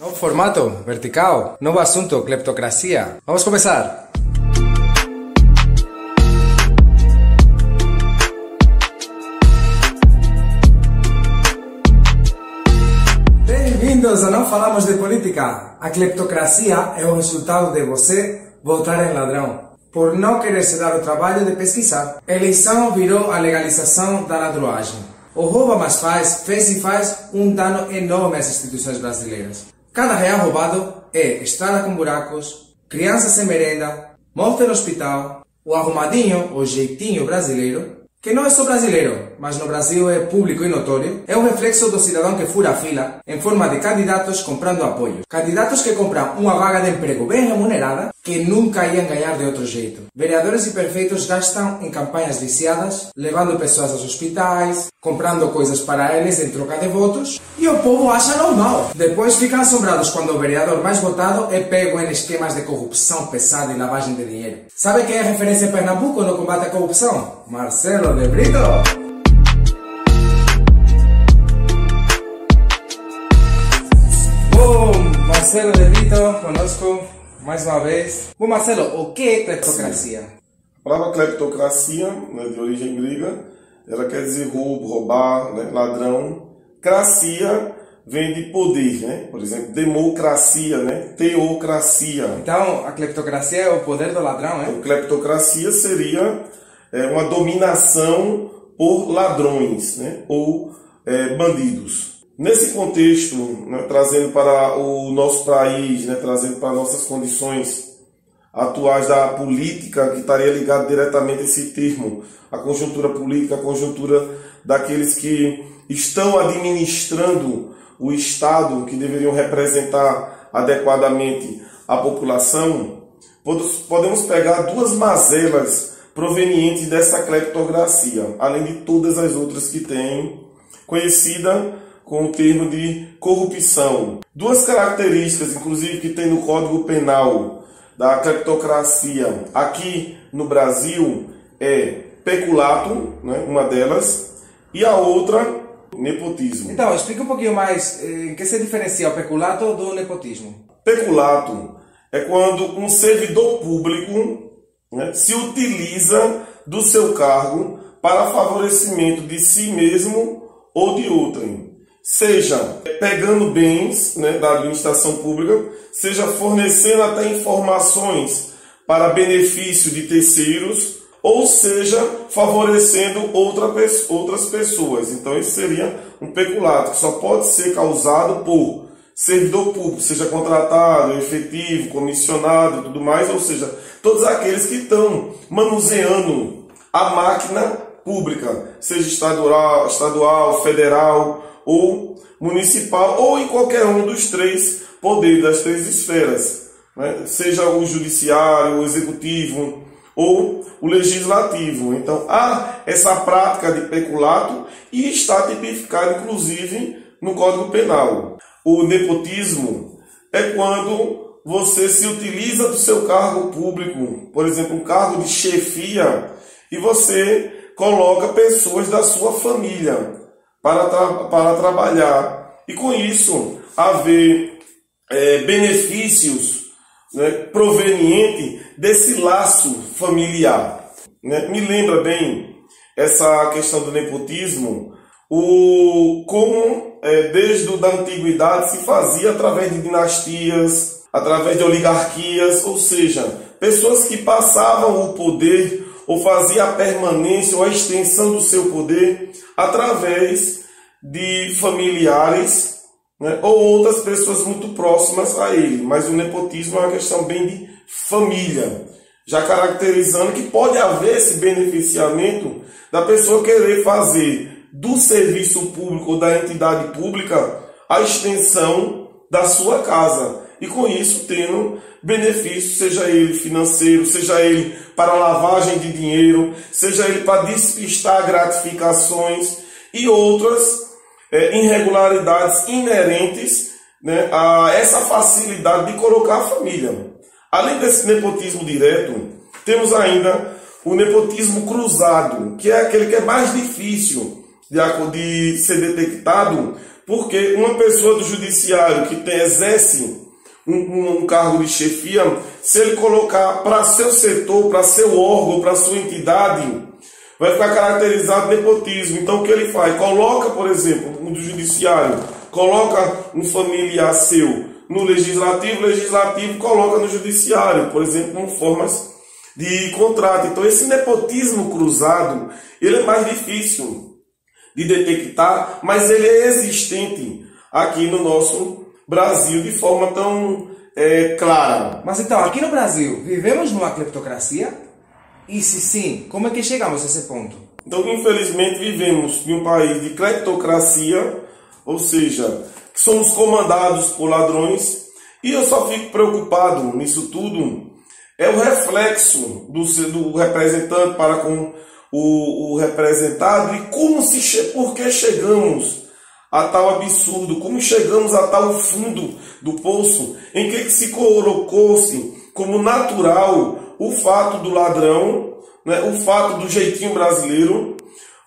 Novo formato, vertical, novo assunto, cleptocracia. Vamos começar. Bem-vindos a Não Falamos de Política. A cleptocracia é o resultado de você voltar em ladrão por não querer se dar o trabalho de pesquisar. Eleição virou a legalização da ladroagem. O rouba mais faz, fez e faz um dano enorme às instituições brasileiras. Cada real roubado é estrada com buracos, criança sem merenda, morte no hospital, o arrumadinho, o jeitinho brasileiro, que não é só brasileiro, mas no Brasil é público e notório, é um reflexo do cidadão que fura a fila em forma de candidatos comprando apoios. Candidatos que compram uma vaga de emprego bem remunerada que nunca iam ganhar de outro jeito. Vereadores imperfeitos gastam em campanhas viciadas, levando pessoas aos hospitais, comprando coisas para eles em troca de votos, e o povo acha normal. Depois ficam assombrados quando o vereador mais votado é pego em esquemas de corrupção pesada e lavagem de dinheiro. Sabe quem é referência em Pernambuco no combate à corrupção? Marcelo de Brito! Marcelo de Brito conosco mais uma vez. Bom, Marcelo, o que é cleptocracia? A palavra cleptocracia, né, de origem grega, ela quer dizer roubo, roubar, né, ladrão. Cracia vem de poder, né? Por exemplo, democracia, né? Teocracia. Então, a cleptocracia é o poder do ladrão, né? Então, cleptocracia seria é, uma dominação por ladrões, né? Ou é, bandidos. Nesse contexto, né, trazendo para o nosso país, né, trazendo para nossas condições atuais da política, que estaria ligado diretamente a esse termo, a conjuntura política, a conjuntura daqueles que estão administrando o Estado, que deveriam representar adequadamente a população, podemos pegar duas mazelas provenientes dessa cleptocracia, além de todas as outras que tem, conhecida com o termo de corrupção. Duas características, inclusive, que tem no Código Penal da cleptocracia aqui no Brasil é peculato, né, uma delas, e a outra, nepotismo. Então, explica um pouquinho mais eh, em que se diferencia o peculato do nepotismo. Peculato é quando um servidor público né, se utiliza do seu cargo para favorecimento de si mesmo ou de outrem seja pegando bens né, da administração pública, seja fornecendo até informações para benefício de terceiros, ou seja favorecendo outra, outras pessoas. Então, isso seria um peculato, que só pode ser causado por servidor público, seja contratado, efetivo, comissionado e tudo mais, ou seja, todos aqueles que estão manuseando a máquina pública, seja estadual, estadual federal, ou municipal, ou em qualquer um dos três poderes, das três esferas, né? seja o judiciário, o executivo ou o legislativo. Então há essa prática de peculato e está tipificado inclusive no Código Penal. O nepotismo é quando você se utiliza do seu cargo público, por exemplo, um cargo de chefia, e você coloca pessoas da sua família para, tra para trabalhar. E com isso, haver é, benefícios né, provenientes desse laço familiar. Né? Me lembra bem essa questão do nepotismo, o, como é, desde a antiguidade se fazia através de dinastias, através de oligarquias, ou seja, pessoas que passavam o poder ou fazia a permanência ou a extensão do seu poder através de familiares né, ou outras pessoas muito próximas a ele. Mas o nepotismo é uma questão bem de família, já caracterizando que pode haver esse beneficiamento da pessoa querer fazer do serviço público ou da entidade pública a extensão da sua casa e com isso tendo benefício, seja ele financeiro, seja ele para lavagem de dinheiro, seja ele para despistar gratificações e outras é, irregularidades inerentes né, a essa facilidade de colocar a família. Além desse nepotismo direto, temos ainda o nepotismo cruzado, que é aquele que é mais difícil de, de ser detectado Porque uma pessoa do judiciário que tem, exerce um, um, cargo de chefia, se ele colocar para seu setor, para seu órgão, para sua entidade, vai ficar caracterizado nepotismo. Então o que ele faz? Coloca, por exemplo, no judiciário, coloca um familiar seu no legislativo, legislativo coloca no judiciário, por exemplo, com formas de contrato. Então esse nepotismo cruzado, ele é mais difícil de detectar, mas ele é existente aqui no nosso Brasil de forma tão é, clara. Mas então, aqui no Brasil, vivemos numa cleptocracia? E se sim, como é que chegamos a esse ponto? Então, infelizmente, vivemos em um país de cleptocracia, ou seja, que somos comandados por ladrões, e eu só fico preocupado nisso tudo. É o reflexo do, do representante para com o, o representado e como se por que chegamos a tal absurdo, como chegamos a tal fundo do poço em que se colocou-se como natural o fato do ladrão, né, o fato do jeitinho brasileiro,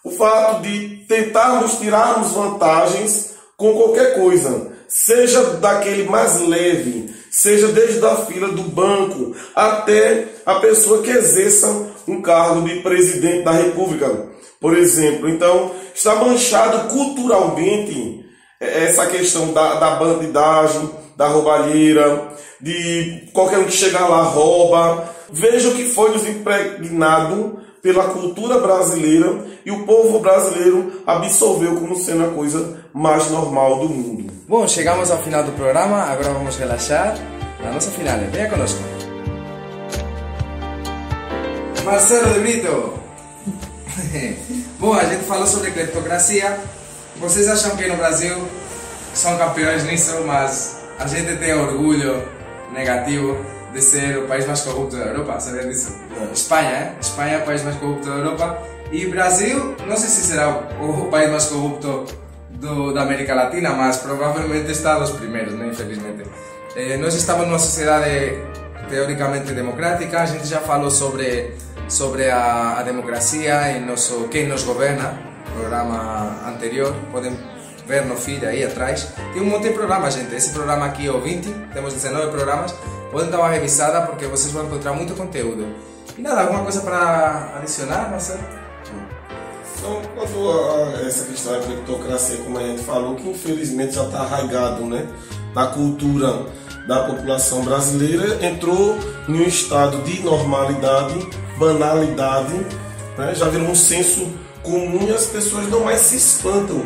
o fato de tentarmos tirarmos vantagens com qualquer coisa, seja daquele mais leve, seja desde a fila do banco até a pessoa que exerça um cargo de presidente da República, por exemplo. Então, está manchado culturalmente essa questão da, da bandidagem, da roubalheira, de qualquer um que chegar lá rouba. Veja o que foi nos impregnado pela cultura brasileira e o povo brasileiro absorveu como sendo a coisa mais normal do mundo. Bom, chegamos ao final do programa, agora vamos relaxar na nossa final. Venha conosco. Marcelo de Brito. Bom, a gente falou sobre cleptocracia. Vocês acham que no Brasil são campeões nisso, mas a gente tem orgulho negativo de ser o país mais corrupto da Europa, sabia disso? Espanha, é? Espanha é o país mais corrupto da Europa e Brasil, não sei se será o, o país mais corrupto do, da América Latina, mas provavelmente está dos primeiros, né? infelizmente. Eh, nós estamos numa sociedade teoricamente democrática, a gente já falou sobre, sobre a, a democracia e nosso, quem nos governa, programa anterior, podem ver no feed aí atrás. Tem um monte de programas, gente. Esse programa aqui é o 20, temos 19 programas. Podem dar uma revisada porque vocês vão encontrar muito conteúdo. E nada, alguma coisa para adicionar, Marcelo? Então, quanto a essa questão da criptocracia, como a gente falou, que infelizmente já está arraigado né, na cultura da população brasileira, entrou em um estado de normalidade, banalidade, né, já virou um senso comum e as pessoas não mais se espantam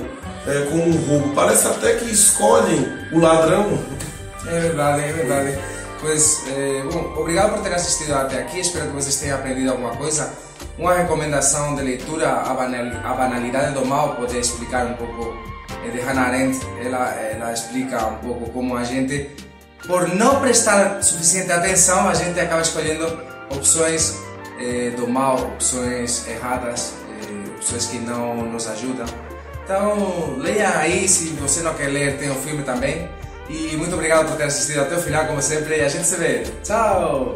é, com o roubo. Parece até que escolhem o ladrão. É verdade, é verdade. Pois, eh, bom, obrigado por ter assistido até aqui. Espero que vocês tenham aprendido alguma coisa. Uma recomendação de leitura, A, a Banalidade do Mal, poder explicar um pouco é de Hannah Arendt. Ela, ela explica um pouco como a gente, por não prestar suficiente atenção, a gente acaba escolhendo opções eh, do mal, opções erradas, eh, opções que não nos ajudam. Então, leia aí, se você não quer ler, tem o filme também. E muito obrigado por ter assistido até o final, como sempre, a gente se vê. Tchau!